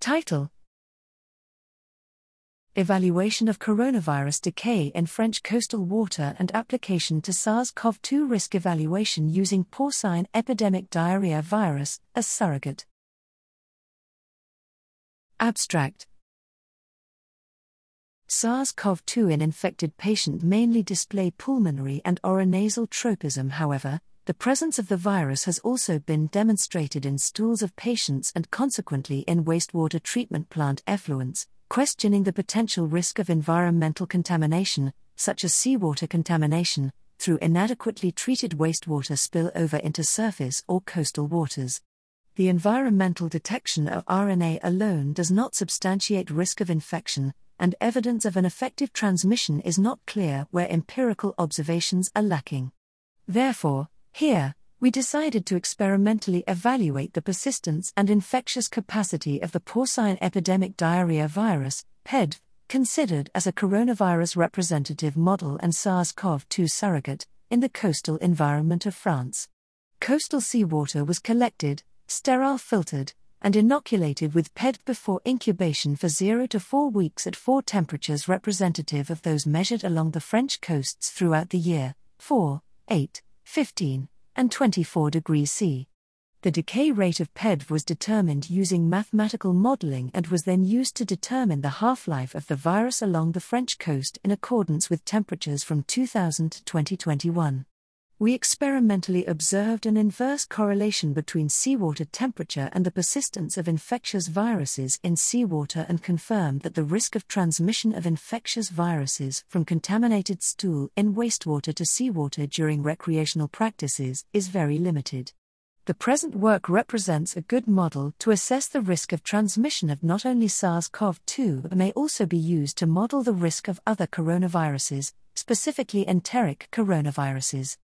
Title Evaluation of coronavirus decay in French coastal water and application to SARS CoV 2 risk evaluation using porcine epidemic diarrhea virus as surrogate. Abstract SARS CoV 2 in infected patient mainly display pulmonary and oronasal tropism, however, the presence of the virus has also been demonstrated in stools of patients and consequently in wastewater treatment plant effluents, questioning the potential risk of environmental contamination, such as seawater contamination, through inadequately treated wastewater spill over into surface or coastal waters. The environmental detection of RNA alone does not substantiate risk of infection, and evidence of an effective transmission is not clear where empirical observations are lacking. Therefore, here, we decided to experimentally evaluate the persistence and infectious capacity of the porcine epidemic diarrhea virus, PEDV, considered as a coronavirus representative model and SARS CoV 2 surrogate, in the coastal environment of France. Coastal seawater was collected, sterile filtered, and inoculated with PEDV before incubation for 0 to 4 weeks at four temperatures representative of those measured along the French coasts throughout the year 4, 8, 15, and 24 degrees C. The decay rate of PEDV was determined using mathematical modeling and was then used to determine the half life of the virus along the French coast in accordance with temperatures from 2000 to 2021 we experimentally observed an inverse correlation between seawater temperature and the persistence of infectious viruses in seawater and confirmed that the risk of transmission of infectious viruses from contaminated stool in wastewater to seawater during recreational practices is very limited. The present work represents a good model to assess the risk of transmission of not only SARS CoV 2 but may also be used to model the risk of other coronaviruses, specifically enteric coronaviruses.